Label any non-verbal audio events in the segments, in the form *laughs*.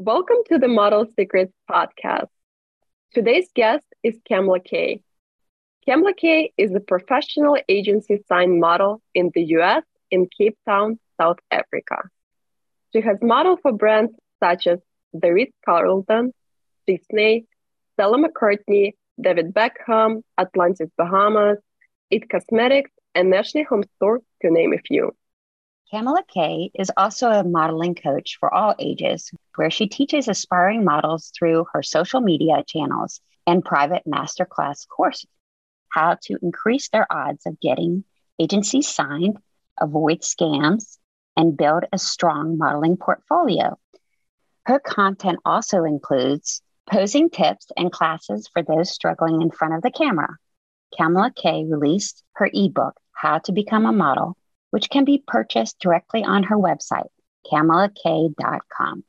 Welcome to the Model Secrets podcast. Today's guest is Kamla Kay. Kamla Kay is a professional agency signed model in the US in Cape Town, South Africa. She has modeled for brands such as the Ritz Carlton, Disney, Stella McCartney, David Beckham, Atlantis Bahamas, It Cosmetics, and Ashley Home Store, to name a few. Kamla Kay is also a modeling coach for all ages, where she teaches aspiring models through her social media channels and private masterclass courses how to increase their odds of getting agencies signed, avoid scams, and build a strong modeling portfolio. Her content also includes posing tips and classes for those struggling in front of the camera. Kamla Kay released her ebook, How to Become a Model, which can be purchased directly on her website, kamlakay.com.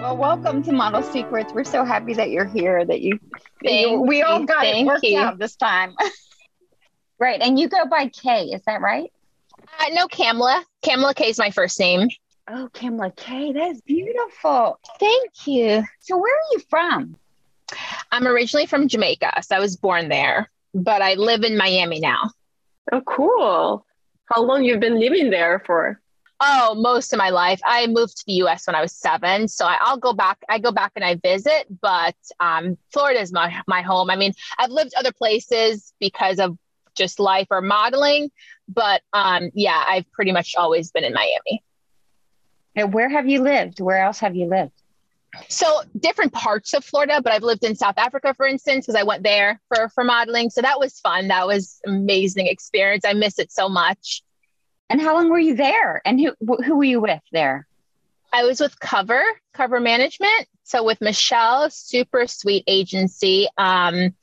Well, welcome to Model Secrets. We're so happy that you're here, that you, that you we all got it worked you. out this time. *laughs* right. And you go by Kay, is that right? Uh, no, Kamla. Kamla Kay is my first name. Oh, Kamla Kay, that's beautiful. Thank you. So, where are you from? I'm originally from Jamaica, so I was born there, but I live in Miami now. Oh, cool. How long you've been living there for? Oh, most of my life. I moved to the U.S. when I was seven, so I, will go back. I go back and I visit, but um, Florida is my my home. I mean, I've lived other places because of just life or modeling, but um, yeah, I've pretty much always been in Miami. And where have you lived? Where else have you lived? So different parts of Florida, but I've lived in South Africa, for instance, because I went there for for modeling. So that was fun. That was amazing experience. I miss it so much. And how long were you there? And who who were you with there? I was with Cover Cover Management. So with Michelle, super sweet agency. Um,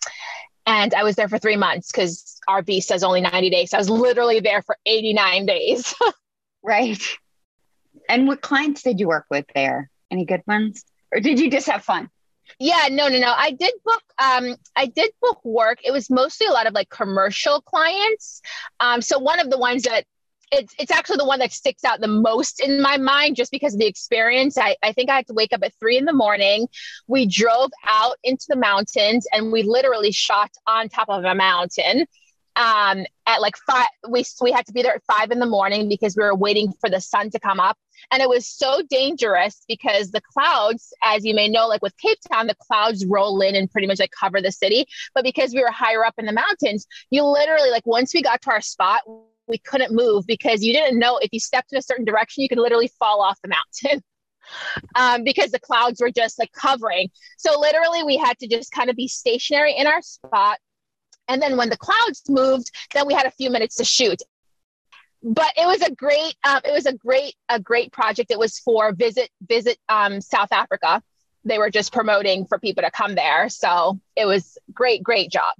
and I was there for three months because our visa is only 90 days. So I was literally there for 89 days. *laughs* right. And what clients did you work with there? Any good ones? Or did you just have fun? Yeah, no, no, no. I did book um I did book work. It was mostly a lot of like commercial clients. Um so one of the ones that it's it's actually the one that sticks out the most in my mind just because of the experience. I, I think I had to wake up at three in the morning. We drove out into the mountains and we literally shot on top of a mountain um, at like five. We we had to be there at five in the morning because we were waiting for the sun to come up, and it was so dangerous because the clouds, as you may know, like with Cape Town, the clouds roll in and pretty much like cover the city. But because we were higher up in the mountains, you literally like once we got to our spot, we couldn't move because you didn't know if you stepped in a certain direction, you could literally fall off the mountain. *laughs* Um, because the clouds were just like covering. So literally, we had to just kind of be stationary in our spot and then when the clouds moved, then we had a few minutes to shoot. But it was a great, um, it was a great, a great project. It was for visit, visit um, South Africa. They were just promoting for people to come there. So it was great, great job.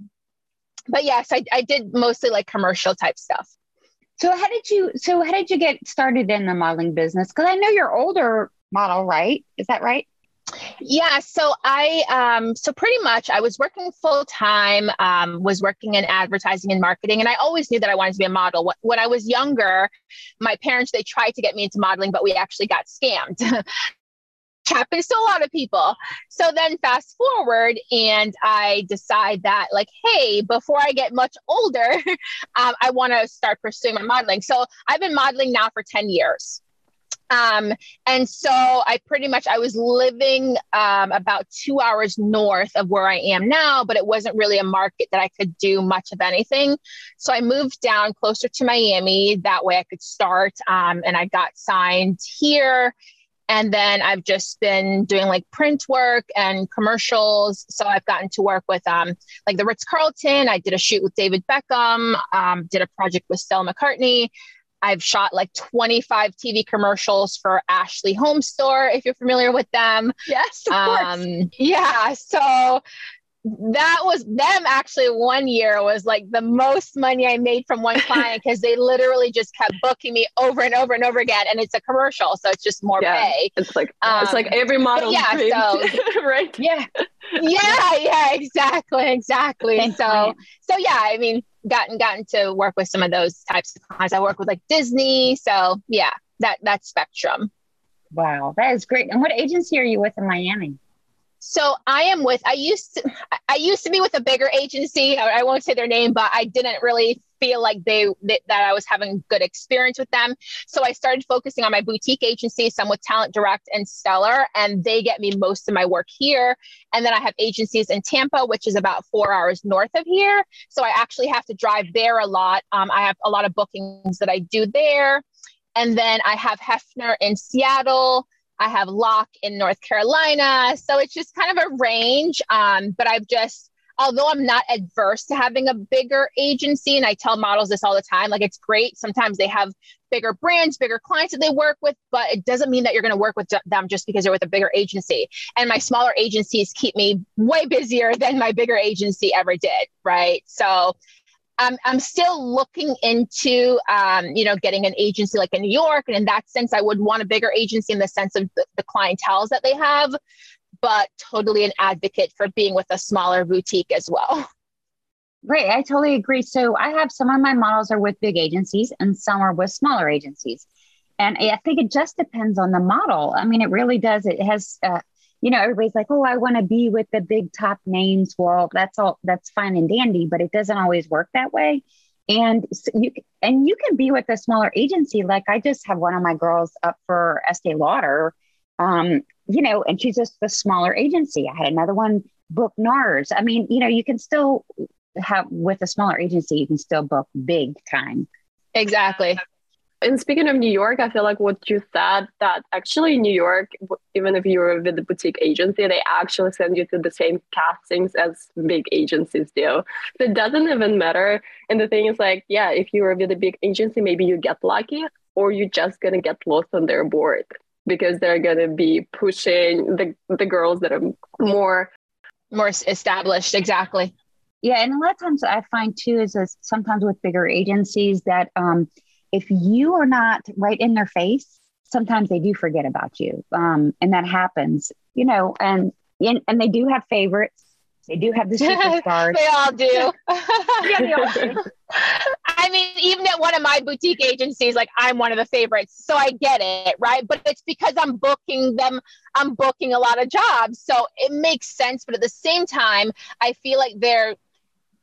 But yes, I, I did mostly like commercial type stuff. So how did you, so how did you get started in the modeling business? Cause I know you're older model, right? Is that right? Yeah, so I um so pretty much I was working full time, um, was working in advertising and marketing, and I always knew that I wanted to be a model. When I was younger, my parents they tried to get me into modeling, but we actually got scammed. *laughs* happens to a lot of people. So then fast forward and I decide that like, hey, before I get much older, *laughs* um, I want to start pursuing my modeling. So I've been modeling now for 10 years. Um, and so I pretty much I was living um, about two hours north of where I am now, but it wasn't really a market that I could do much of anything. So I moved down closer to Miami. That way I could start. Um, and I got signed here. And then I've just been doing like print work and commercials. So I've gotten to work with um, like the Ritz Carlton. I did a shoot with David Beckham, um, did a project with Stella McCartney. I've shot like 25 TV commercials for Ashley Home Store, if you're familiar with them. Yes, of um, course. Yeah. So that was them actually one year was like the most money I made from one *laughs* client because they literally just kept booking me over and over and over again. And it's a commercial, so it's just more yeah, pay. It's like um, it's like um, every model yeah, dream, so, *laughs* right? Yeah. Yeah, yeah, exactly, exactly. so so yeah, I mean, gotten gotten to work with some of those types of clients. I work with like Disney. So yeah, that that spectrum. Wow, that is great. And what agency are you with in Miami? So I am with I used to I used to be with a bigger agency. I won't say their name, but I didn't really feel like they that, I was having good experience with them. So I started focusing on my boutique agency, some with Talent Direct and Stellar, and they get me most of my work here. And then I have agencies in Tampa, which is about four hours north of here. So I actually have to drive there a lot. Um, I have a lot of bookings that I do there. And then I have Heffner in Seattle. I have Lock in North Carolina. So it's just kind of a range. Um, but I've just, although I'm not adverse to having a bigger agency, and I tell models this all the time, like it's great. Sometimes they have bigger brands, bigger clients that they work with, but it doesn't mean that you're going to work with them just because you're with a bigger agency. And my smaller agencies keep me way busier than my bigger agency ever did. Right. So I'm, I'm still looking into, um, you know, getting an agency like in New York. And in that sense, I would want a bigger agency in the sense of the, the clientels that they have, but totally an advocate for being with a smaller boutique as well. Right. I totally agree. So I have some of my models are with big agencies and some are with smaller agencies. And I think it just depends on the model. I mean, it really does. It has uh, you know, everybody's like, oh, I want to be with the big top names. Well, that's all, that's fine and dandy, but it doesn't always work that way. And so you and you can be with a smaller agency. Like I just have one of my girls up for Estee Lauder, um, you know, and she's just a smaller agency. I had another one book NARS. I mean, you know, you can still have with a smaller agency, you can still book big time. Exactly. And speaking of New York, I feel like what you said that actually in New York, even if you're with the boutique agency, they actually send you to the same castings as big agencies do. So it doesn't even matter. And the thing is like, yeah, if you're with a big agency, maybe you get lucky or you're just gonna get lost on their board because they're gonna be pushing the the girls that are more more established. Exactly. Yeah, and a lot of times I find too is that sometimes with bigger agencies that um if you are not right in their face, sometimes they do forget about you. Um, and that happens, you know, and, and, and they do have favorites. They do have the *laughs* superstars. they all do. *laughs* *laughs* yeah, they all do. I mean, even at one of my boutique agencies, like I'm one of the favorites. So I get it, right? But it's because I'm booking them, I'm booking a lot of jobs. So it makes sense. But at the same time, I feel like they're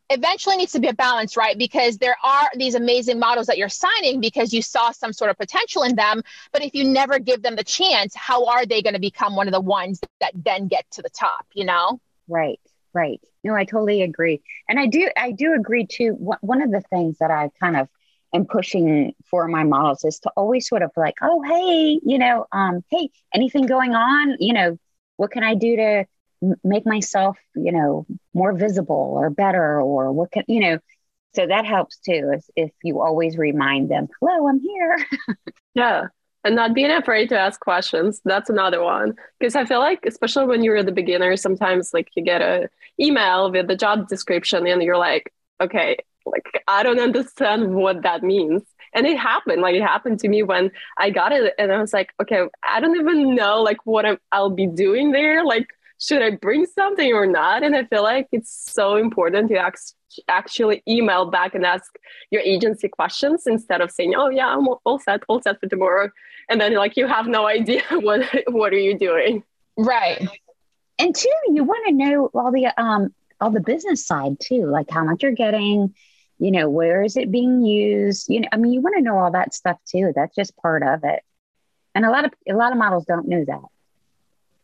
eventually needs to be a balance, right? Because there are these amazing models that you're signing because you saw some sort of potential in them. But if you never give them the chance, how are they going to become one of the ones that then get to the top, you know? Right, right. No, I totally agree. And I do, I do agree too. One of the things that I kind of am pushing for my models is to always sort of like, oh, hey, you know, um, hey, anything going on? You know, what can I do to make myself, you know, more visible or better or what can, you know, so that helps too if, if you always remind them, hello, I'm here. *laughs* yeah. And not being afraid to ask questions. That's another one. Because I feel like, especially when you're the beginner, sometimes like you get a email with the job description and you're like, okay, like I don't understand what that means. And it happened. Like it happened to me when I got it, and I was like, okay, I don't even know like what I'm, I'll be doing there. Like should I bring something or not? And I feel like it's so important to actually email back and ask your agency questions instead of saying, "Oh yeah, I'm all set, all set for tomorrow," and then like you have no *laughs* idea what what are you doing. Right. And two, you want to know all the um all the business side too, like how much you're getting, you know, where is it being used? You know, I mean, you want to know all that stuff too. That's just part of it. And a lot of a lot of models don't know that.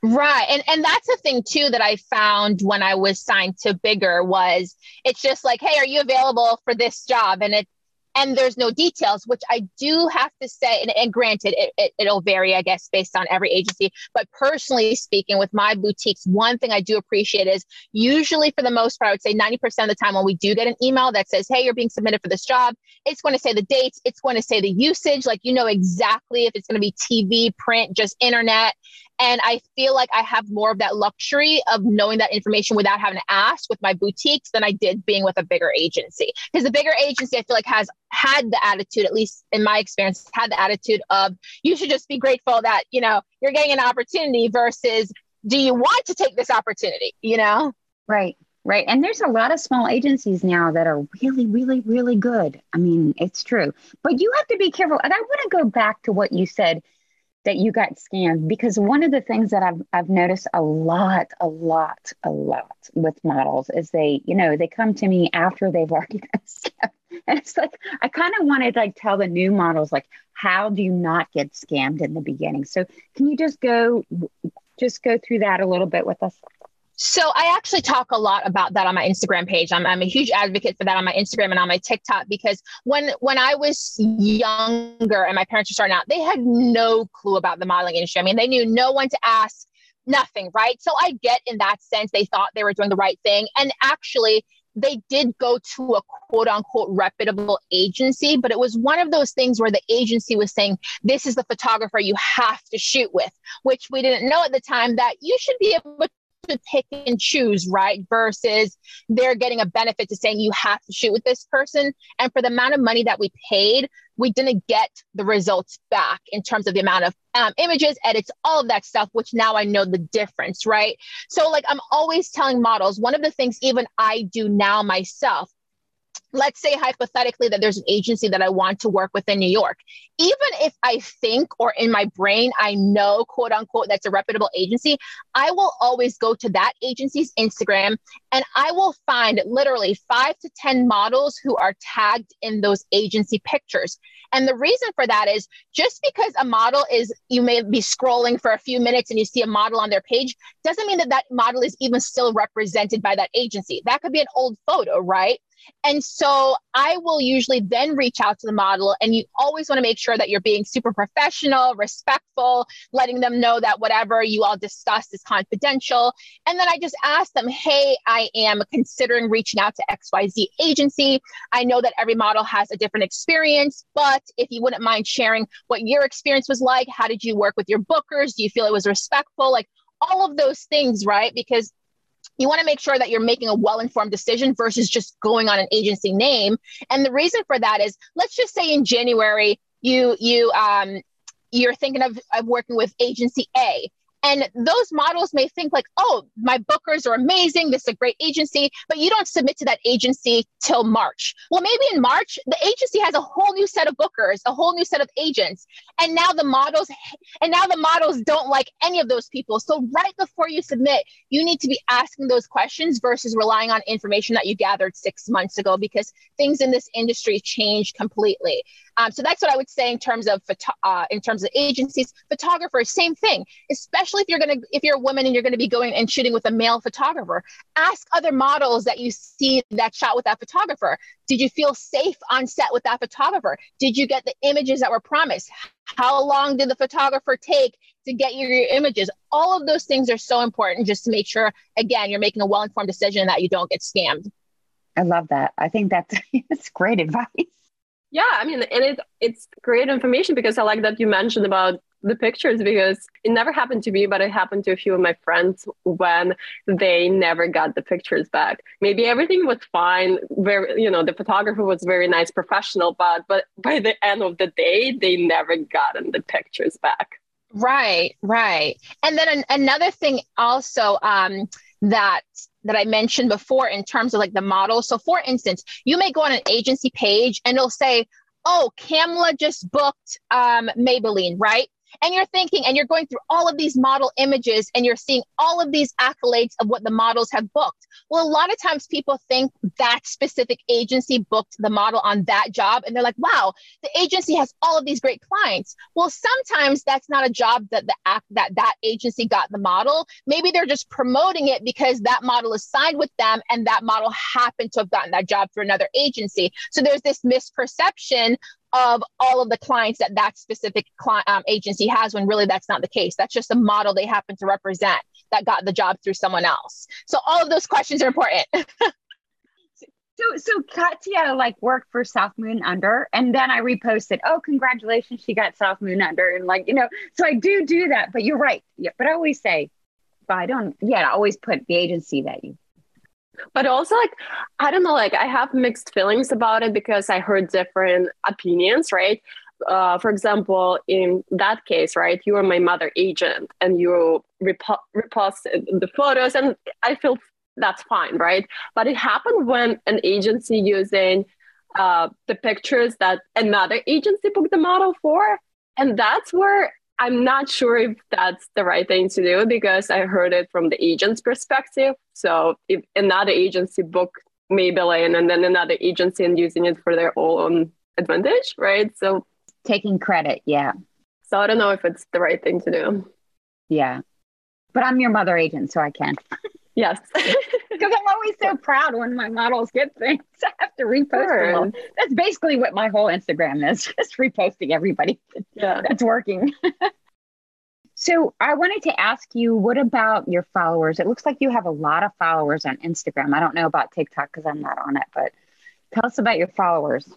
Right. And and that's the thing too that I found when I was signed to bigger was it's just like, hey, are you available for this job? And it and there's no details, which I do have to say, and, and granted, it, it, will vary, I guess, based on every agency. But personally speaking, with my boutiques, one thing I do appreciate is usually, for the most part, I would say 90% of the time when we do get an email that says, hey, you're being submitted for this job, it's going to say the dates, it's going to say the usage, like you know exactly if it's going to be TV, print, just internet. And I feel like I have more of that luxury of knowing that information without having to ask with my boutiques than I did being with a bigger agency. Because the bigger agency, I feel like, has had the attitude, at least in my experience, had the attitude of you should just be grateful that, you know, you're getting an opportunity versus do you want to take this opportunity, you know? Right. Right. And there's a lot of small agencies now that are really, really, really good. I mean, it's true. But you have to be careful. And I want to go back to what you said that you got scammed because one of the things that I've I've noticed a lot, a lot, a lot with models is they, you know, they come to me after they've *laughs* already been scammed. And it's like I kind of wanted to like tell the new models like how do you not get scammed in the beginning. So can you just go just go through that a little bit with us? So I actually talk a lot about that on my Instagram page. I'm, I'm a huge advocate for that on my Instagram and on my TikTok because when when I was younger and my parents were starting out, they had no clue about the modeling industry. I mean, they knew no one to ask, nothing, right? So I get in that sense they thought they were doing the right thing, and actually they did go to a quote unquote reputable agency, but it was one of those things where the agency was saying, This is the photographer you have to shoot with, which we didn't know at the time that you should be able to pick and choose, right? Versus they're getting a benefit to saying you have to shoot with this person. And for the amount of money that we paid, we didn't get the results back in terms of the amount of um, images, edits, all of that stuff, which now I know the difference, right? So, like, I'm always telling models, one of the things even I do now myself let's say hypothetically that there's an agency that I want to work with in New York. Even if I think or in my brain I know, quote unquote, that's a reputable agency, I will always go to that agency's Instagram and I will find literally five to 10 models who are tagged in those agency pictures. And the reason for that is just because a model is, you may be scrolling for a few minutes and you see a model on their page, doesn't mean that that model is even still represented by that agency. That could be an old photo, right? And so I will usually then reach out to the model, and you always want to make sure that you're being super professional, respectful, letting them know that whatever you all discussed is confidential. And then I just ask them, hey, I am considering reaching out to XYZ agency. I know that every model has a different experience, but if you wouldn't mind sharing what your experience was like, how did you work with your bookers? Do you feel it was respectful? Like all of those things, right? Because you want to make sure that you're making a well-informed decision versus just going on an agency name. And the reason for that is let's just say in january you you um you're thinking of, of working with agency a and those models may think like, oh, my bookers are amazing. This is a great agency, but you don't submit to that agency till March. Well, maybe in March, the agency has a whole new set of bookers, a whole new set of agents. And now the models, and now the models don't like any of those people. So right before you submit, you need to be asking those questions versus relying on information that you gathered six months ago because things in this industry change completely. Um, so that's what I would say in terms of uh, in terms of agencies, photographers, same thing. Especially if you're gonna if you're a woman and you're gonna be going and shooting with a male photographer, ask other models that you see that shot with that photographer. Did you feel safe on set with that photographer? Did you get the images that were promised? How long did the photographer take to get your, your images? All of those things are so important just to make sure, again, you're making a well informed decision that you don't get scammed. I love that. I think that's, *laughs* that's great advice. Yeah, I mean, and it it's great information because I like that you mentioned about the pictures because it never happened to me, but it happened to a few of my friends when they never got the pictures back. Maybe everything was fine. Very, you know, the photographer was very nice, professional, but but by the end of the day, they never gotten the pictures back. Right, right. And then an, another thing also um, that that I mentioned before in terms of like the model. So, for instance, you may go on an agency page and it'll say, "Oh, Kamla just booked um, Maybelline," right? And you're thinking and you're going through all of these model images and you're seeing all of these accolades of what the models have booked. Well, a lot of times people think that specific agency booked the model on that job and they're like, wow, the agency has all of these great clients. Well, sometimes that's not a job that the act that that agency got the model. Maybe they're just promoting it because that model is signed with them and that model happened to have gotten that job through another agency. So there's this misperception of all of the clients that that specific client, um, agency has when really that's not the case. That's just a model they happen to represent that got the job through someone else. So all of those questions are important. *laughs* so so Katya like worked for South Moon Under, and then I reposted, "Oh, congratulations, she got South Moon Under," and like you know, so I do do that. But you're right. Yeah, but I always say, but I don't. Yeah, I always put the agency that you. But also, like, I don't know, like, I have mixed feelings about it because I heard different opinions, right? Uh, for example, in that case, right, you are my mother agent and you repo- repost the photos, and I feel that's fine, right? But it happened when an agency using uh, the pictures that another agency booked the model for. And that's where I'm not sure if that's the right thing to do because I heard it from the agent's perspective. So if another agency booked Maybelline and then another agency and using it for their own advantage, right? So taking credit, yeah. So I don't know if it's the right thing to do. Yeah. But I'm your mother agent, so I can. Yes. *laughs* Because I'm always so proud when my models get things. *laughs* I have to repost sure. them. That's basically what my whole Instagram is *laughs* just reposting everybody. Yeah. That's working. so I wanted to ask you, what about your followers? It looks like you have a lot of followers on Instagram. I don't know about TikTok because I'm not on it, but tell us about your followers.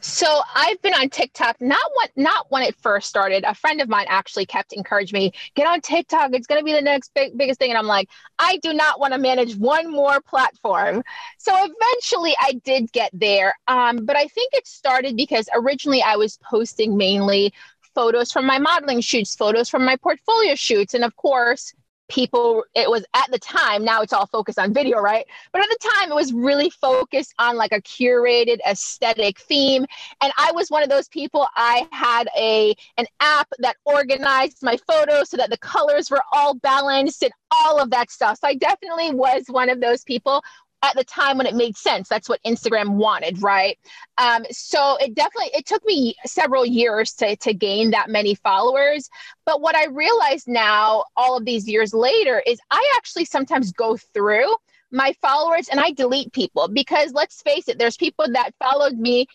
So I've been on TikTok not what not when it first started. A friend of mine actually kept encouraging me, get on TikTok. It's going to be the next big biggest thing. And I'm like, I do not want to manage one more platform. So eventually I did get there. Um, but I think it started because originally I was posting mainly photos from my modeling shoots, photos from my portfolio shoots, and of course people it was at the time now it's all focused on video right? But at the time it was really focused on like a curated aesthetic theme. And i was one of those people i had a an app that organized my photos so that the colors were all balanced and all of that stuff. So i definitely was one of those people at the time when it made sense. That's what instagram wanted right? Um, so it definitely it took me several years to, to gain that many followers. But what i realize now all of these years later is i actually sometimes go through my followers and i delete people because let's face it there's people that followed me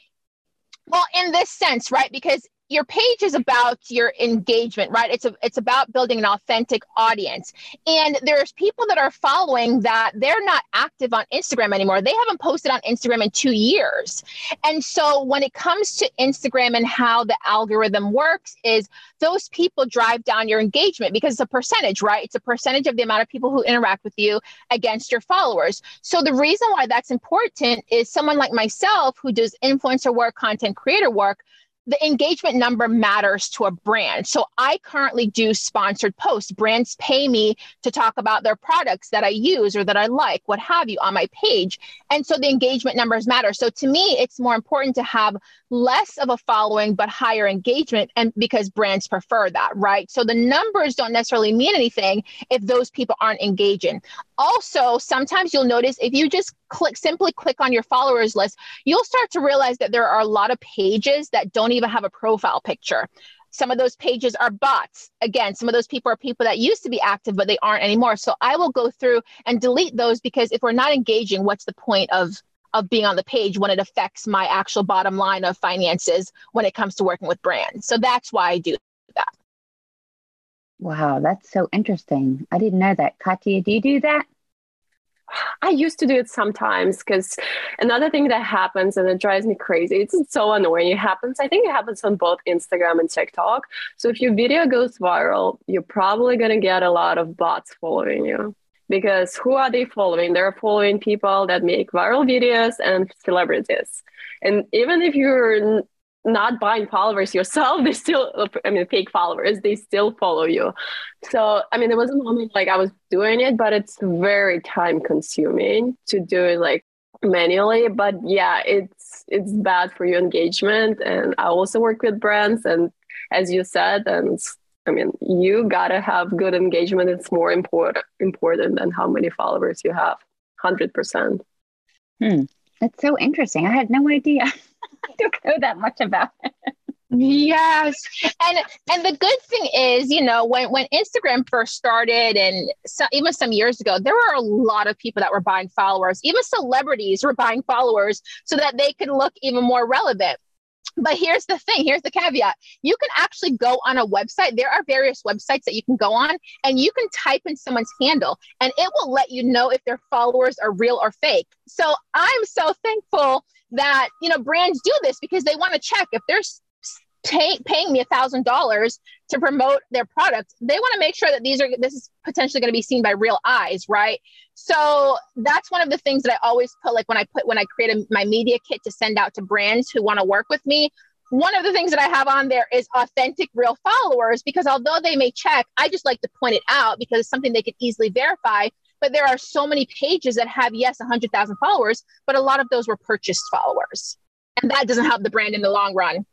well in this sense right? Because your page is about your engagement right? It's a, it's about building an authentic audience. And there's people that are following that they're not active on instagram anymore. They haven't posted on instagram in two years. And so when it comes to instagram and how the algorithm works is those people drive down your engagement because it's a percentage right? It's a percentage of the amount of people who interact with you against your followers. So the reason why that's important is someone like myself who does influencer work content creator work the engagement number matters to a brand. So I currently do sponsored posts. Brands pay me to talk about their products that I use or that I like, what have you, on my page. And so the engagement numbers matter. So to me, it's more important to have less of a following, but higher engagement. And because brands prefer that, right? So the numbers don't necessarily mean anything if those people aren't engaging. Also, sometimes you'll notice if you just click simply click on your followers list, you'll start to realize that there are a lot of pages that don't even have a profile picture. Some of those pages are bots. Again, some of those people are people that used to be active, but they aren't anymore. So I will go through and delete those because if we're not engaging, what's the point of of being on the page when it affects my actual bottom line of finances when it comes to working with brands. So that's why I do that. Wow, that's so interesting. I didn't know that. Katya, do you do that? I used to do it sometimes because another thing that happens and it drives me crazy, it's so annoying. It happens, I think it happens on both Instagram and TikTok. So if your video goes viral, you're probably going to get a lot of bots following you because who are they following? They're following people that make viral videos and celebrities. And even if you're not buying followers yourself, *laughs* they still, I mean, fake followers, they still follow you. So, I mean, there was a moment like I was doing it, but it's very time consuming to do it like manually. But yeah, it's, it's bad for your engagement. And I also work with brands and as you said, and I mean, you gotta have good engagement. It's more important important than how many followers you have. Hundred percent. Hmm. That's so interesting. I had no idea. *laughs* *laughs* Don't know that much about it. Yes. And and the good thing is, you know, when when Instagram first started and so, even some years ago, there were a lot of people that were buying followers. Even celebrities were buying followers so that they could look even more relevant. But here's the thing here's the caveat. You can actually go on a website. There are various websites that you can go on and you can type in someone's handle and it will let you know if their followers are real or fake. So i'm so thankful that you know brands do this because they want to check if they're pay, paying me a thousand dollars to promote their product they want to make sure that these are this is potentially going to be seen by real eyes right so that's one of the things that i always put like when i put when i create a, my media kit to send out to brands who want to work with me one of the things that I have on there is authentic real followers because although they may check, I just like to point it out because it's something they could easily verify. But there are so many pages that have, yes, 100,000 followers, but a lot of those were purchased followers. And that doesn't help the brand in the long run.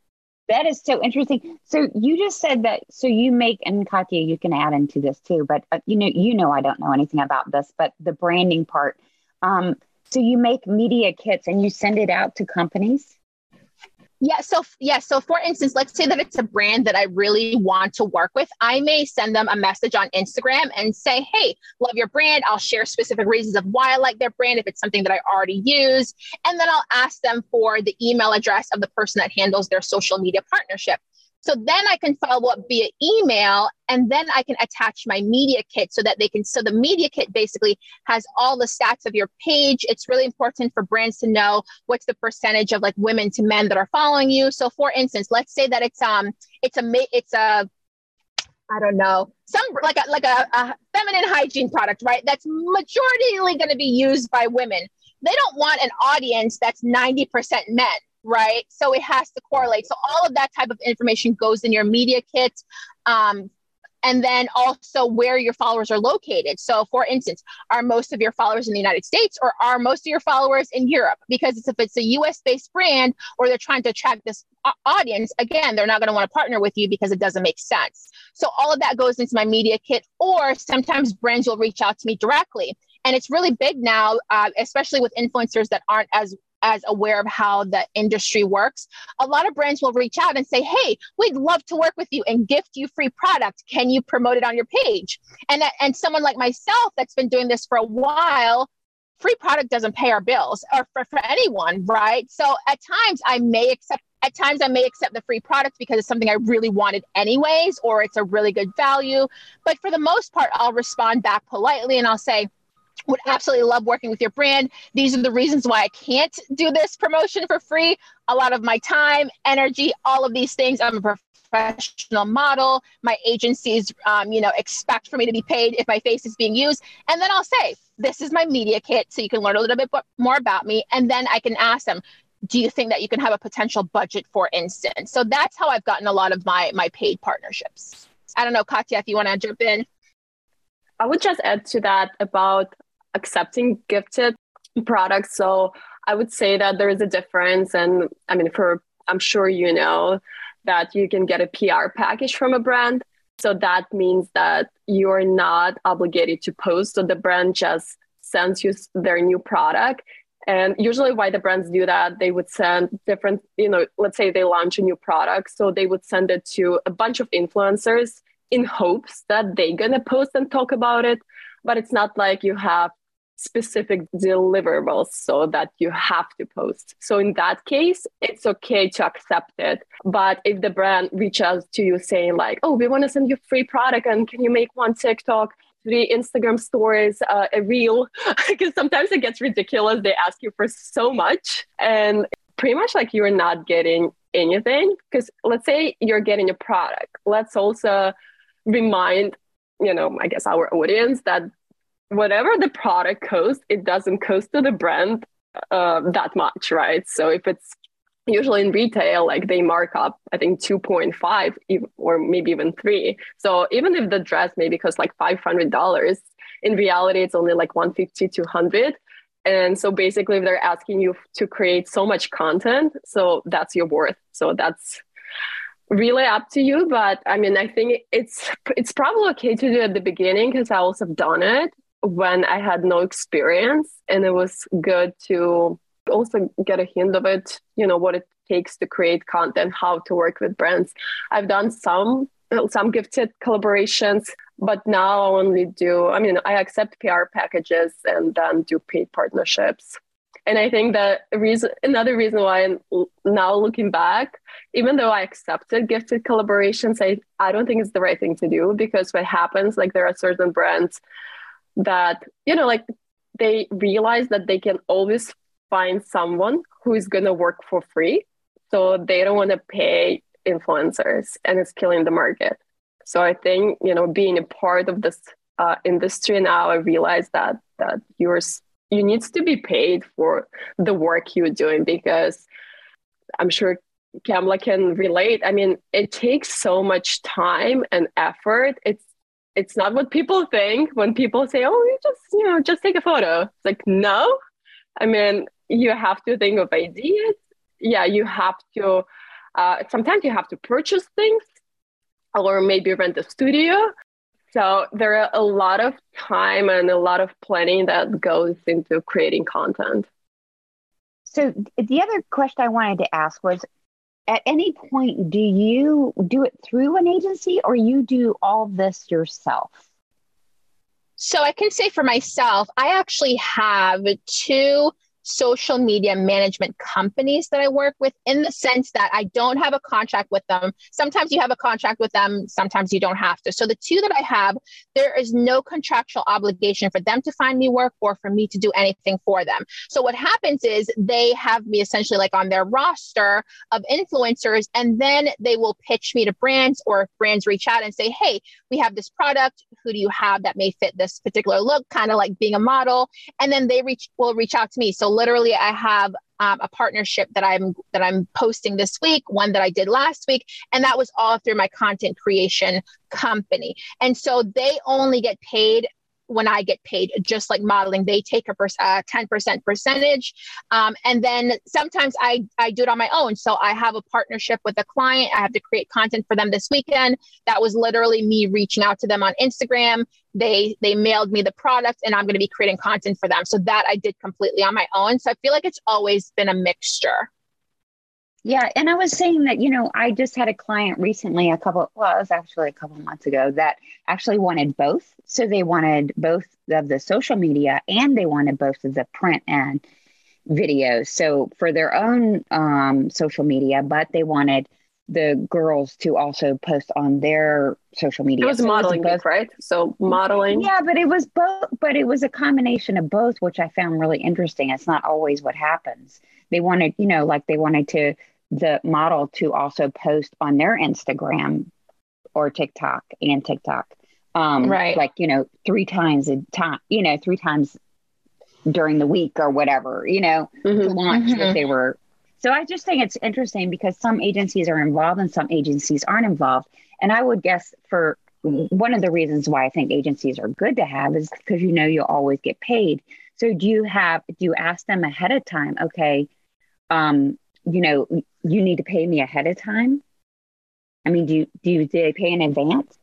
That is so interesting. So you just said that. So you make, and Katya, you can add into this too. But uh, you know, you know, I don't know anything about this, but the branding part. Um, so you make media kits and you send it out to companies. Yeah. So, yeah. So, for instance, let's say that it's a brand that I really want to work with. I may send them a message on Instagram and say, Hey, love your brand. I'll share specific reasons of why I like their brand if it's something that I already use. And then I'll ask them for the email address of the person that handles their social media partnership. So then I can follow up via email and then I can attach my media kit so that they can. So the media kit basically has all the stats of your page. It's really important for brands to know what's the percentage of like women to men that are following you. So for instance, let's say that it's um it's a it's a I don't know some like a like a, a feminine hygiene product, right? That's majoritarily going to be used by women. They don't want an audience that's 90% men right? So it has to correlate. So all of that type of information goes in your media kit. Um, and then also where your followers are located. So, for instance, are most of your followers in the United States or are most of your followers in Europe? Because if it's a US based brand or they're trying to attract this audience, again, they're not going to want to partner with you because it doesn't make sense. So, all of that goes into my media kit, or sometimes brands will reach out to me directly. And it's really big now, uh, especially with influencers that aren't as as aware of how the industry works, a lot of brands will reach out and say, Hey, we'd love to work with you and gift you free product. Can you promote it on your page? And, uh, and someone like myself that's been doing this for a while, free product doesn't pay our bills or for, for anyone, right? So at times I may accept at times I may accept the free product because it's something I really wanted anyways, or it's a really good value. But for the most part, I'll respond back politely and I'll say, would absolutely love working with your brand. These are the reasons why I can't do this promotion for free. A lot of my time, energy, all of these things. I'm a professional model. My agencies, um, you know, expect for me to be paid if my face is being used. And then I'll say, this is my media kit, so you can learn a little bit more about me. And then I can ask them, do you think that you can have a potential budget, for instance? So that's how I've gotten a lot of my my paid partnerships. I don't know, Katya, if you want to jump in. I would just add to that about accepting gifted products. So I would say that there is a difference. And I mean, for I'm sure you know that you can get a PR package from a brand. So that means that you're not obligated to post. So the brand just sends you their new product. And usually, why the brands do that, they would send different, you know, let's say they launch a new product. So they would send it to a bunch of influencers in hopes that they're going to post and talk about it. But it's not like you have specific deliverables so that you have to post. So in that case, it's okay to accept it. But if the brand reaches to you saying like, "Oh, we want to send you free product and can you make one TikTok?" Three Instagram stories, uh, a reel, *laughs* because sometimes it gets ridiculous. They ask you for so much, and pretty much like you're not getting anything. Because let's say you're getting a product, let's also remind you know, I guess our audience that whatever the product costs, it doesn't cost to the brand uh, that much, right? So if it's usually in retail, like they mark up, I think 2.5 or maybe even three. So even if the dress maybe costs like $500, in reality, it's only like 150, 200. And so basically, they're asking you to create so much content, so that's your worth. So that's really up to you. But I mean, I think it's it's probably okay to do at the beginning because I also have done it when I had no experience. And it was good to also get a hint of it, you know, what it takes to create content, how to work with brands. I've done some some gifted collaborations, but now I only do, I mean, I accept PR packages and then do paid partnerships. and I think that reason another reason why I'm now looking back, even though I accepted gifted collaborations, I, I don't think it's the right thing to do because what happens, like there are certain brands that, you know, like they realize that they can always find someone who is gonna work for free. So they don't want to pay influencers and it's killing the market. So I think, you know, being a part of this uh, industry now, I realize that that you're you need to be paid for the work you're doing because I'm sure Kamla can relate. I mean, it takes so much time and effort. It's it's not what people think when people say, "Oh, you just you know just take a photo." It's like no. I mean, you have to think of ideas. Yeah, you have to. Uh, sometimes you have to purchase things, or maybe rent a studio. So there are a lot of time and a lot of planning that goes into creating content. So the other question I wanted to ask was at any point do you do it through an agency or you do all this yourself? So I can say for myself, I actually have two social media management companies that I work with in the sense that I don't have a contract with them. Sometimes you have a contract with them, sometimes you don't have to. So the two that I have, there is no contractual obligation for them to find me work or for me to do anything for them. So what happens is they have me essentially like on their roster of influencers and then they will pitch me to brands or if brands reach out and say, "Hey, we have this product, who do you have that may fit this particular look?" kind of like being a model, and then they reach will reach out to me. So literally I have um, a partnership that I'm that I'm posting this week, one that I did last week, and that was all through my content creation company. And so they only get paid when I get paid, just like modeling, they take a uh, 10% percentage. Um, and then sometimes I, I do it on my own. So I have a partnership with a client. I have to create content for them this weekend. That was literally me reaching out to them on Instagram. They, they mailed me the product and I'm going to be creating content for them. So that I did completely on my own. So I feel like it's always been a mixture. Yeah, and I was saying that, you know, I just had a client recently, a couple, well, it was actually a couple months ago, that actually wanted both. So they wanted both of the social media and they wanted both of the print and video. So for their own um, social media, but they wanted the girls to also post on their social media. It was so modeling, it was both, right? So modeling. Yeah, but it was both, but it was a combination of both, which I found really interesting. It's not always what happens. They wanted, you know, like they wanted to the model to also post on their Instagram or TikTok and TikTok. Um, right. Like, you know, three times a time, you know, three times during the week or whatever, you know, mm-hmm. to launch mm-hmm. what they were. So I just think it's interesting because some agencies are involved and some agencies aren't involved. And I would guess for one of the reasons why I think agencies are good to have is because you know you'll always get paid. So do you have do you ask them ahead of time, okay, um, you know, you need to pay me ahead of time? I mean, do you, do, you, do they pay in advance?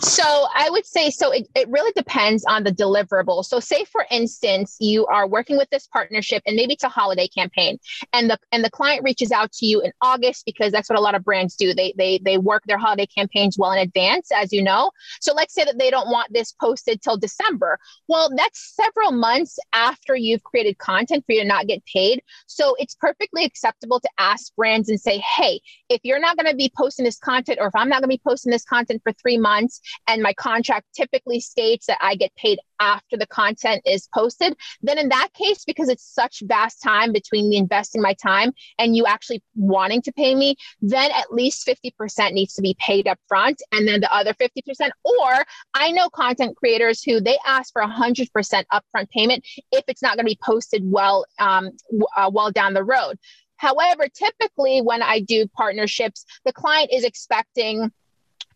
So I would say so it, it really depends on the deliverable. So say for instance, you are working with this partnership and maybe it's a holiday campaign and the and the client reaches out to you in August because that's what a lot of brands do. They they they work their holiday campaigns well in advance, as you know. So let's say that they don't want this posted till December. Well, that's several months after you've created content for you to not get paid. So it's perfectly acceptable to ask brands and say, hey, if you're not going to be posting this content or if I'm not going to be posting this content for three months, and my contract typically states that I get paid after the content is posted, then in that case, because it's such vast time between me investing my time and you actually wanting to pay me, then at least 50% needs to be paid up front and then the other 50%. Or I know content creators who they ask for 100% upfront payment if it's not going to be posted well, um, uh, well down the road. However, typically when I do partnerships, the client is expecting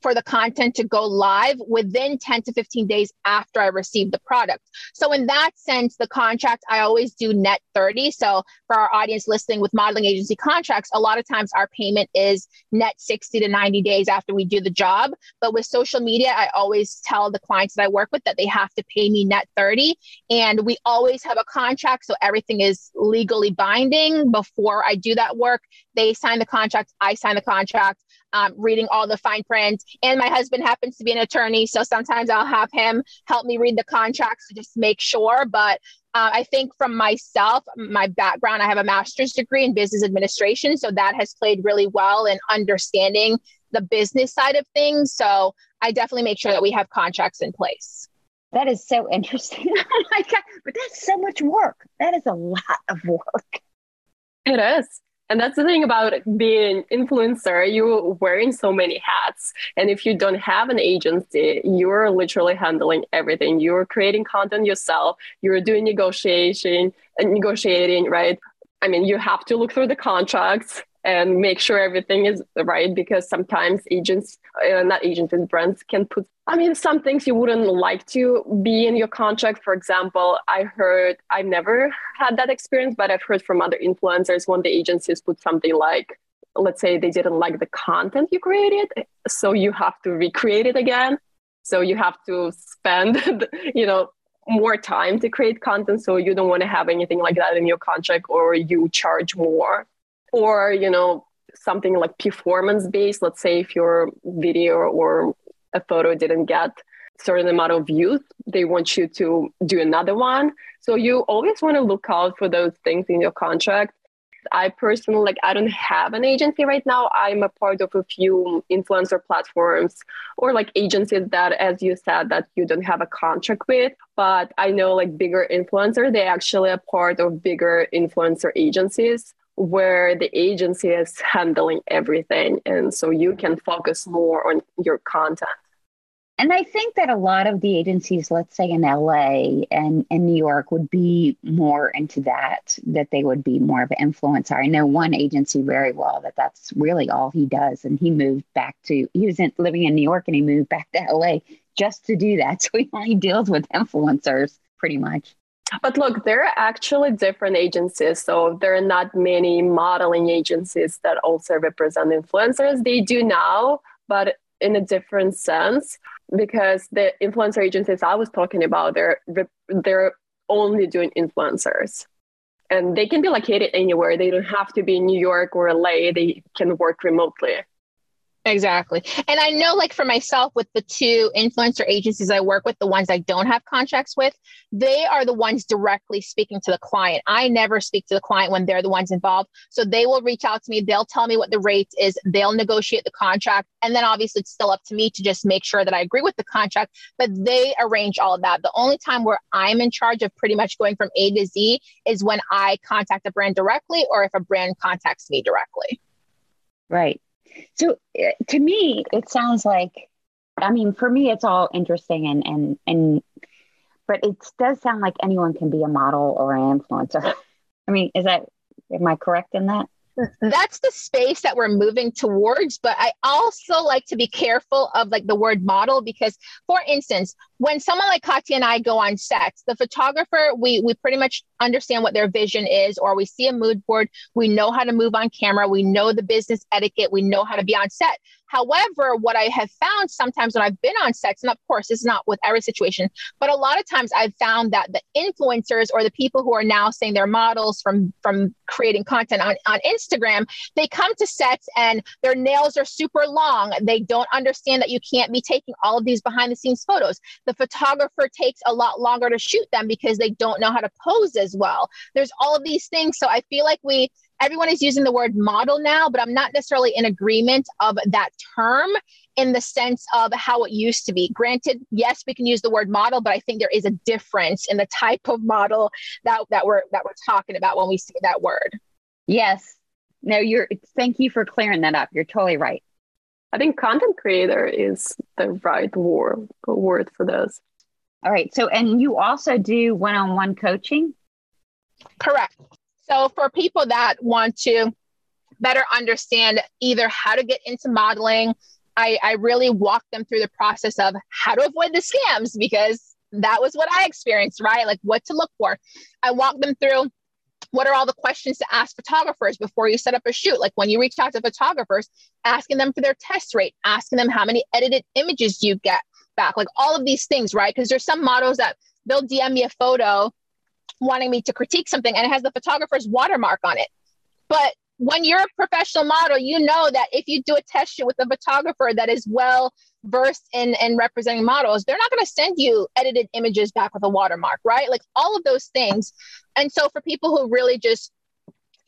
for the content to go live within 10 to 15 days after I receive the product. So, in that sense, the contract, I always do net 30. So, for our audience listening with modeling agency contracts, a lot of times our payment is net 60 to 90 days after we do the job. But with social media, I always tell the clients that I work with that they have to pay me net 30. And we always have a contract. So, everything is legally binding before I do that work. They sign the contract, I sign the contract um, reading all the fine print. And my husband happens to be an attorney, so sometimes I'll have him help me read the contracts to just make sure. But Uh, I think from myself, my background, I have a master's degree in business administration. So that has played really well in understanding the business side of things. So I definitely make sure that we have contracts in place. That is so interesting. *laughs* oh my God. But that's so much work. That is a lot of work. It is. And that's the thing about being influencer. You're wearing so many hats. And if you don't have an agency, you're literally handling everything. You're creating content yourself. You're doing negotiation, and negotiating, right? I mean, you have to look through the contracts and make sure everything is right because sometimes agents uh, not agents and brands can put i mean some things you wouldn't like to be in your contract. For example i heard i've never had that experience but i've heard from other influencers when the agencies put something like let's say they didn't like the content you created so you have to recreate it again. So you have to spend *laughs* you know more time to create content so you don't want to have anything like that in your contract or you charge more or you know something like performance based let's say if your video or a photo didn't get certain amount of views they want you to do another one. So you always want to look out for those things in your contract. I personally like i don't have an agency right now. I'm a part of a few influencer platforms or like agencies that as you said that you don't have a contract with. But i know like bigger influencer they actually are part of bigger influencer agencies where the agency is handling everything. And so you can focus more on your content. And I think that a lot of the agencies, let's say in LA and in New York, would be more into that, that they would be more of an influencer. I know one agency very well that that's really all he does. And he moved back to, he was in, living in New York and he moved back to LA just to do that. *laughs* So he only deals with influencers pretty much. But look, there are actually different agencies. So there are not many modeling agencies that also represent influencers. They do now, but in a different sense, because the influencer agencies I was talking about, they're they're only doing influencers. And they can be located anywhere. They don't have to be in New York or LA. They can work remotely. Exactly. And I know, like for myself, with the two influencer agencies I work with, the ones I don't have contracts with, they are the ones directly speaking to the client. I never speak to the client when they're the ones involved. So they will reach out to me, they'll tell me what the rate is, they'll negotiate the contract. And then obviously it's still up to me to just make sure that I agree with the contract, but they arrange all of that. The only time where I'm in charge of pretty much going from A to Z is when I contact a brand directly or if a brand contacts me directly. Right. So eh, to me, it sounds like, I mean, for me, it's all interesting and, and, and, but it does sound like anyone can be a model or an influencer. *laughs* I mean, is that, am I correct in that? That's the space that we're moving towards but i also like to be careful of like the word model because for instance when someone like katya and i go on sets the photographer we we pretty much understand what their vision is or we see a mood board. We know how to move on camera. We know the business etiquette. We know how to be on set However, what I have found sometimes when I've been on sets, and of course, it's not with every situation, but a lot of times I've found that the influencers or the people who are now saying they're models from from creating content on, on Instagram, they come to sets and their nails are super long. They don't understand that you can't be taking all of these behind the scenes photos. The photographer takes a lot longer to shoot them because they don't know how to pose as well. There's all of these things. So I feel like we everyone is using the word model now, but I'm not necessarily in agreement of that term in the sense of how it used to be. Granted, yes, we can use the word model, but I think there is a difference in the type of model that, that we're that we're talking about when we say that word. Yes. No, you're thank you for clearing that up. You're totally right. I think content creator is the right word word for this. All right. So and you also do one-on-one coaching? Correct. So, for people that want to better understand either how to get into modeling, I, I really walk them through the process of how to avoid the scams because that was what I experienced, right? Like what to look for. I walk them through what are all the questions to ask photographers before you set up a shoot? Like when you reach out to photographers, asking them for their test rate, asking them how many edited images you get back, like all of these things, right? Because there's some models that they'll DM me a photo wanting me to critique something and it has the photographer's watermark on it. But when you're a professional model, you know that if you do a test shoot with a photographer that is well versed in in representing models, they're not going to send you edited images back with a watermark, right? Like all of those things. And so for people who really just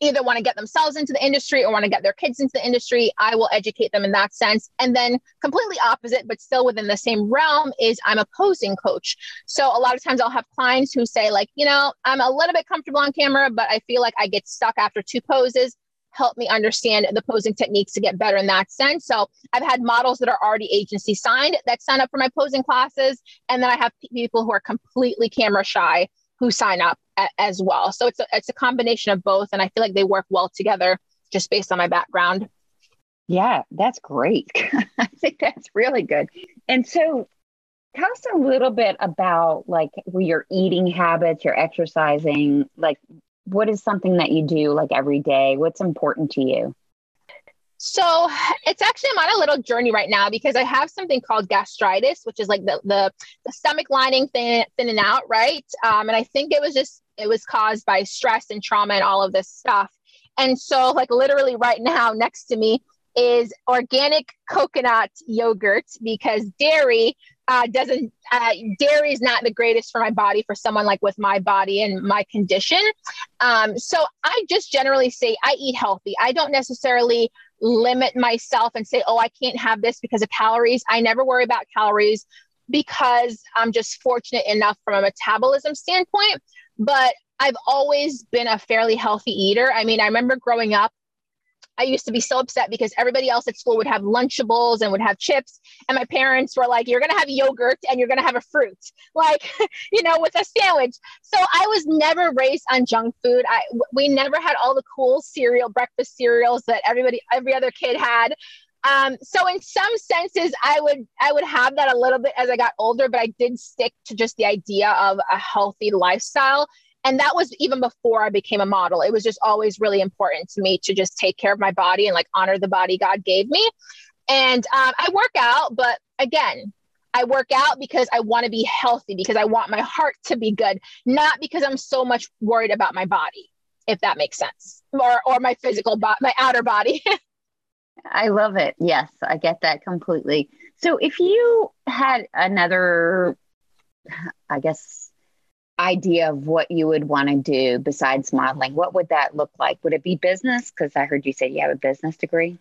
either want to get themselves into the industry or want to get their kids into the industry, I will educate them in that sense. And then completely opposite, but still within the same realm, is I'm a posing coach. So a lot of times I'll have clients who say, like, you know, I'm a little bit comfortable on camera, but I feel like I get stuck after two poses. Help me understand the posing techniques to get better in that sense. So I've had models that are already agency signed that sign up for my posing classes. And then I have people who are completely camera shy who sign up a, as well. So it's a, it's a combination of both. And I feel like they work well together just based on my background. Yeah, that's great. *laughs* I think that's really good. And so tell us a little bit about like your eating habits, your exercising, like what is something that you do like every day? What's important to you? So it's actually I'm on a little journey right now because I have something called gastritis, which is like the the, the stomach lining thin, thinning out, right? Um, and I think it was just it was caused by stress and trauma and all of this stuff. And so, like literally right now, next to me is organic coconut yogurt because dairy uh, doesn't uh, dairy is not the greatest for my body for someone like with my body and my condition um, so i just generally say i eat healthy i don't necessarily limit myself and say, oh, I can't have this because of calories. I never worry about calories because I'm just fortunate enough from a metabolism standpoint. But I've always been a fairly healthy eater. I mean, I remember growing up, I used to be so upset because everybody else at school would have Lunchables and would have chips. And my parents were like, you're going to have yogurt and you're going to have a fruit, *laughs* like, you know, with a sandwich. So I was never raised on junk food. I, we never had all the cool cereal, breakfast cereals that everybody, every other kid had. Um, so in some senses, I would I would have that a little bit as I got older, but I did stick to just the idea of a healthy lifestyle and that was even before I became a model. It was just always really important to me to just take care of my body and like honor the body God gave me. And um, I work out, but again, I work out because I want to be healthy, because I want my heart to be good, not because I'm so much worried about my body, if that makes sense, or or my physical body, my outer body. *laughs* I love it. Yes, I get that completely. So if you had another, I guess idea of what you would want to do besides modeling, what would that look like? Would it be business? Because I heard you say you have a business degree.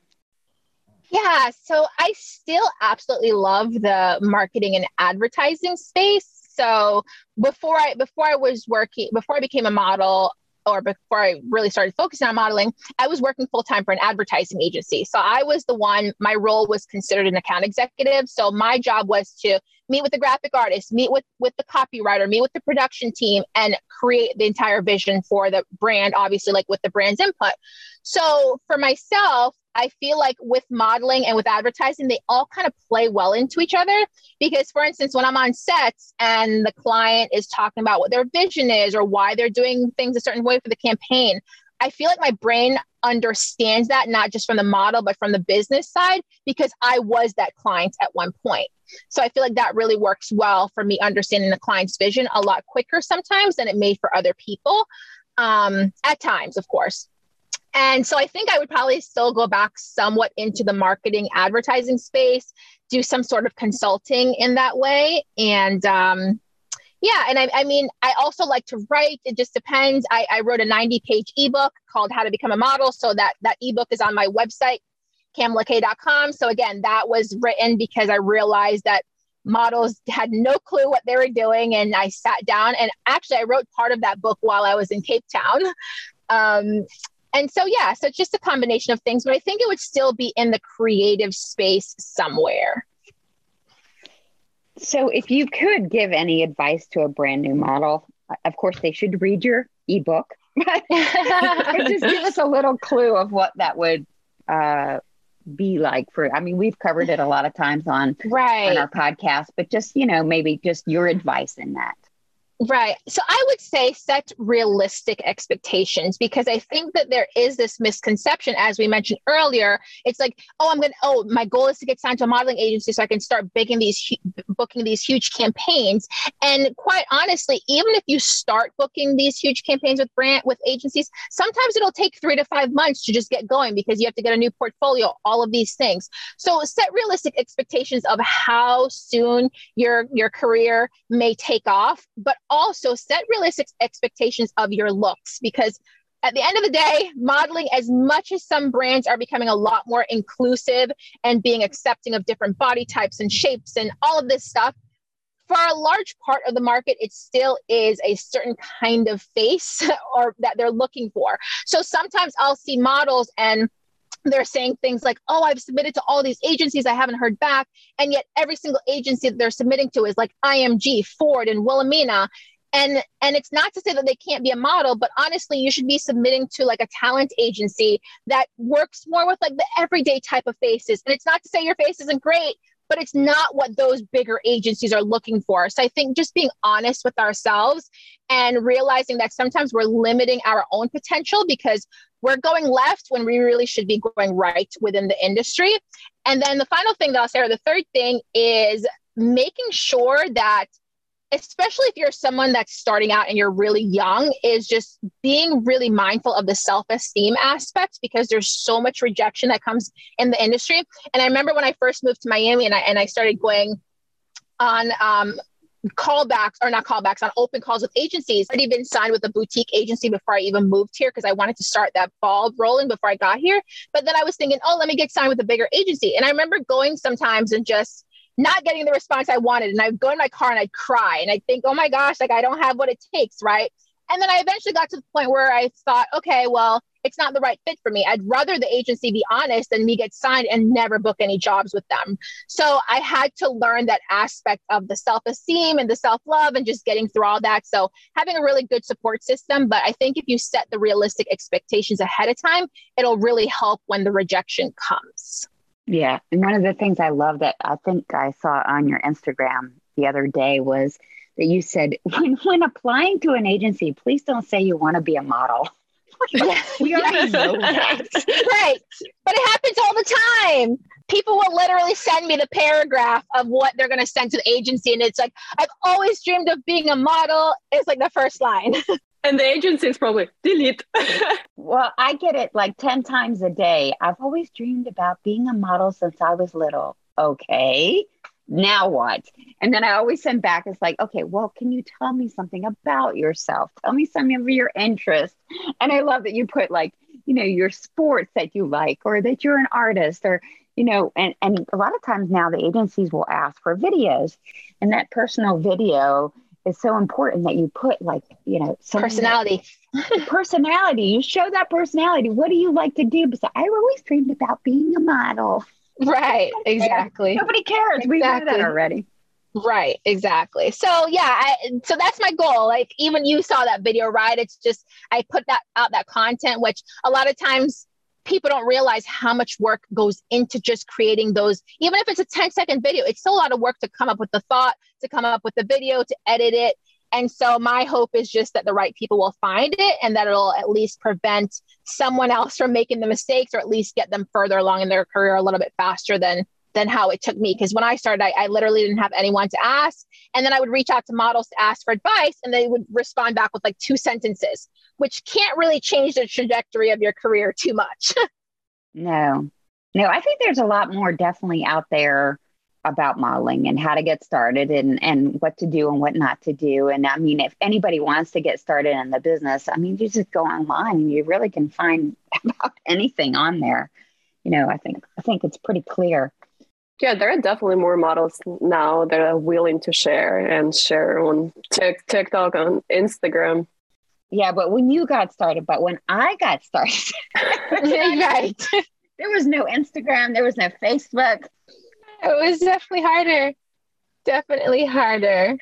Yeah, so I still absolutely love the marketing and advertising space. So before I before I was working before I became a model, or before I really started focusing on modeling, I was working full time for an advertising agency. So I was the one, my role was considered an account executive. So my job was to meet with the graphic artist, meet with, with the copywriter, meet with the production team, and create the entire vision for the brand, obviously, like with the brand's input. So for myself, I feel like with modeling and with advertising, they all kind of play well into each other. Because, for instance, when I'm on sets and the client is talking about what their vision is or why they're doing things a certain way for the campaign, I feel like my brain understands that not just from the model, but from the business side, because I was that client at one point. So I feel like that really works well for me understanding the client's vision a lot quicker sometimes than it may for other people. Um, at times, of course. And so I think I would probably still go back somewhat into the marketing advertising space, do some sort of consulting in that way. And um, yeah, and I, I, mean, I also like to write. It just depends. I, I wrote a 90 page ebook called How to Become a Model. So that, that ebook is on my website, kamlak.com. So again, that was written because I realized that models had no clue what they were doing. And I sat down and actually I wrote part of that book while I was in Cape Town. *laughs* Um, and so yeah so it's just a combination of things but i think it would still be in the creative space somewhere so if you could give any advice to a brand new model of course they should read your ebook. *laughs* But just give us a little clue of what that would uh, be like for i mean we've covered it a lot of times on right. on our podcast but just you know maybe just your advice in that Right. So I would say set realistic expectations because I think that there is this misconception, as we mentioned earlier. It's like, oh, I'm going to, oh, my goal is to get signed to a modeling agency so I can start booking these, booking these huge campaigns. And quite honestly, even if you start booking these huge campaigns with brand, with agencies, sometimes it'll take three to five months to just get going because you have to get a new portfolio, all of these things. So set realistic expectations of how soon your, your career may take off, but also set realistic expectations of your looks because at the end of the day, modeling, as much as some brands are becoming a lot more inclusive and being accepting of different body types and shapes and all of this stuff, for a large part of the market, it still is a certain kind of face *laughs* or that they're looking for. So sometimes I'll see models and they're saying things like, oh, I've submitted to all these agencies, I haven't heard back. And yet every single agency that they're submitting to is like IMG, Ford, and Wilhelmina. And, and it's not to say that they can't be a model, but honestly, you should be submitting to like a talent agency that works more with like the everyday type of faces. And it's not to say your face isn't great, but it's not what those bigger agencies are looking for. So I think just being honest with ourselves and realizing that sometimes we're limiting our own potential because we're going left when we really should be going right within the industry. And then the final thing that I'll say, or the third thing, is making sure that especially if you're someone that's starting out and you're really young, is just being really mindful of the self esteem aspect because there's so much rejection that comes in the industry. And I remember when I first moved to Miami and I, and I started going on um, callbacks or not callbacks on open calls with agencies. I'd been signed with a boutique agency before I even moved here because I wanted to start that ball rolling before I got here. But then I was thinking, oh, let me get signed with a bigger agency. And I remember going sometimes and just not getting the response I wanted. And I'd go in my car and I'd cry and I'd think, oh my gosh, like I don't have what it takes, right? And then I eventually got to the point where I thought, okay, well, it's not the right fit for me. I'd rather the agency be honest than me get signed and never book any jobs with them. So I had to learn that aspect of the self esteem and the self love and just getting through all that. So having a really good support system. But I think if you set the realistic expectations ahead of time, it'll really help when the rejection comes. Yeah. And one of the things I love that I think I saw on your Instagram the other day was that you said *laughs* when, when applying to an agency, please don't say you want to be a model. *laughs* *laughs* we already know that. right. But it happens all the time. People will literally send me the paragraph of what they're going to send to the agency. And it's like, I've always dreamed of being a model. It's like the first line. and the agency is probably delete. well, I get it like 10 times a day. I've always dreamed about being a model since I was little. Okay now what? And then I always send back, it's like, okay, well, can you tell me something about yourself? Tell me some of your interests. And I love that you put like, you know, your sports that you like, or that you're an artist, or, you know, and, and a lot of times now the agencies will ask for videos. And that personal video is so important that you put like, you know, personality. *laughs* personality. You show that personality. What do you like to do? Because I always dreamed about being a model. Right, exactly. Nobody cares. Exactly. We know that already. Right, exactly. So yeah, I, so that's my goal. Like even you saw that video, right? It's just I put that out that content, which a lot of times people don't realize how much work goes into just creating those. Even if it's a 10 second video, it's still a lot of work to come up with the thought, to come up with the video, to edit it, and so my hope is just that the right people will find it and that it'll at least prevent someone else from making the mistakes or at least get them further along in their career a little bit faster than than how it took me. Because when I started, I, I, literally didn't have anyone to ask. And then I would reach out to models to ask for advice, and they would respond back with like two sentences, which can't really change the trajectory of your career too much. *laughs* no, no, I think there's a lot more definitely out there about modeling and how to get started and and what to do and what not to do. And i mean if anybody wants to get started in the business i mean you just go online. And you really can find *laughs* about anything on there. You know i think i think it's pretty clear. Yeah there are definitely more models now that are willing to share and share on tiktok on instagram. Yeah but when you got started but when i got started *laughs* *laughs* right. there was no instagram there was no facebook it was definitely harder. Definitely harder.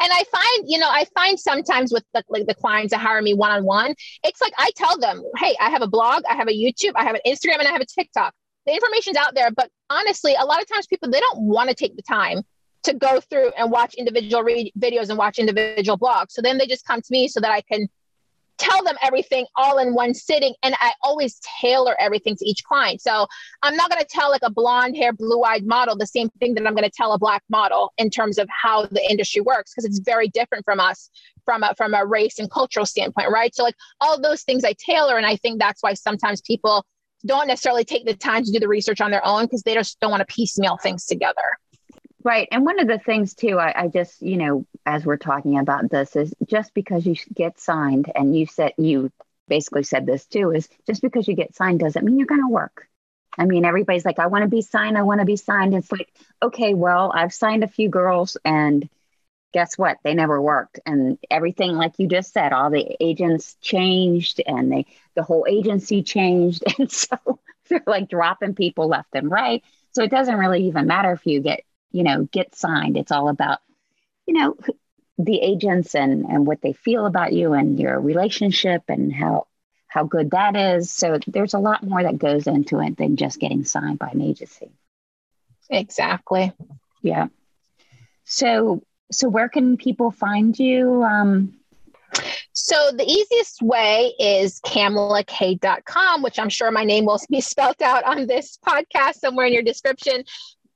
And I find, you know, I find sometimes with the, like the clients that hire me one on one, it's like I tell them, hey, I have a blog, I have a YouTube, I have an Instagram, and I have a TikTok. The information's out there, but honestly, a lot of times people they don't want to take the time to go through and watch individual re- videos and watch individual blogs. So then they just come to me so that I can tell them everything all in one sitting and i always tailor everything to each client. So i'm not going to tell like a blonde hair blue eyed model the same thing that i'm going to tell a black model in terms of how the industry works because it's very different from us from a from a race and cultural standpoint right? So like all those things i tailor and i think that's why sometimes people don't necessarily take the time to do the research on their own because they just don't want to piecemeal things together Right. And one of the things, too, I, I, just, you know, as we're talking about this, is just because you get signed, and you said, you basically said this too, is just because you get signed doesn't mean you're going to work. I mean, everybody's like, I want to be signed. I want to be signed. It's like, okay, well, I've signed a few girls, and guess what? They never worked. And everything, like you just said, all the agents changed, and they, the whole agency changed. *laughs* And so they're like dropping people left and right. So it doesn't really even matter if you get you know, get signed. It's all about, you know, the agents and and what they feel about you and your relationship and how how good that is. So there's a lot more that goes into it than just getting signed by an agency. Exactly. Yeah. So so where can people find you? Um, so the easiest way is kamlak.com, which I'm sure my name will be *laughs* spelled out on this podcast somewhere in your description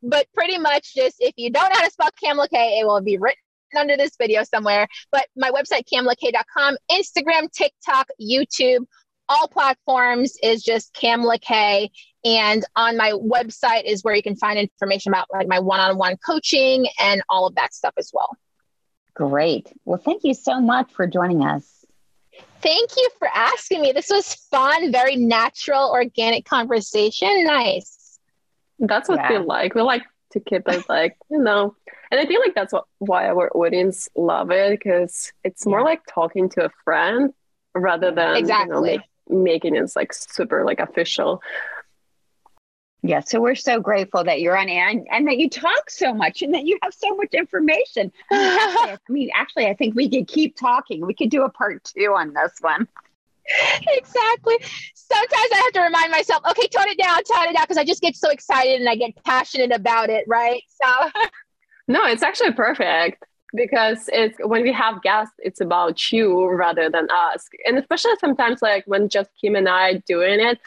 but pretty much just if you don't know how to spell Kamala K, it will be written under this video somewhere. But my website, kamlak.com, Instagram, TikTok, YouTube, all platforms is just Kamala K. And on my website is where you can find information about like my one-on-one coaching and all of that stuff as well. Great. Well, thank you so much for joining us. Thank you for asking me. This was fun, very natural, organic conversation. Nice. That's what yeah. we like. We like to keep it like, you know, and I feel like that's what, why our audience love it because it's more yeah. like talking to a friend rather than exactly you know, make, making it like super like official. Yeah, so we're so grateful that you're on air and, and, that you talk so much and that you have so much information. *laughs* I mean, actually, I think we could keep talking. We could do a part two on this one. Exactly. Sometimes I have to remind myself, okay, tone it down, tone it down, because I just get so excited and I get passionate about it, right? So, *laughs* no, it's actually perfect because it's when we have guests, it's about you rather than us. And especially sometimes, like when just Kim and I doing it,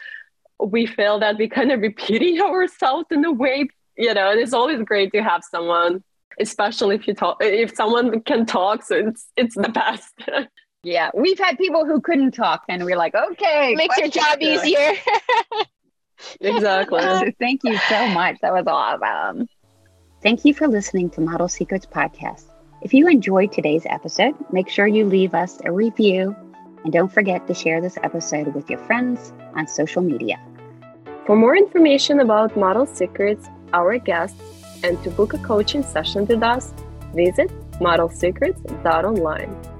we feel that we kind of repeating *laughs* ourselves in a way, you know, and it's always great to have someone especially if you talk if someone can talk so it's it's the best *laughs* Yeah, we've had people who couldn't talk, and we're like, okay, makes your job easier. *laughs* exactly. *laughs* So thank you so much. That was awesome. Thank you for listening to Model Secrets Podcast. If you enjoyed today's episode, make sure you leave us a review and don't forget to share this episode with your friends on social media. For more information about Model Secrets, our guests, and to book a coaching session with us, visit modelsecrets.online.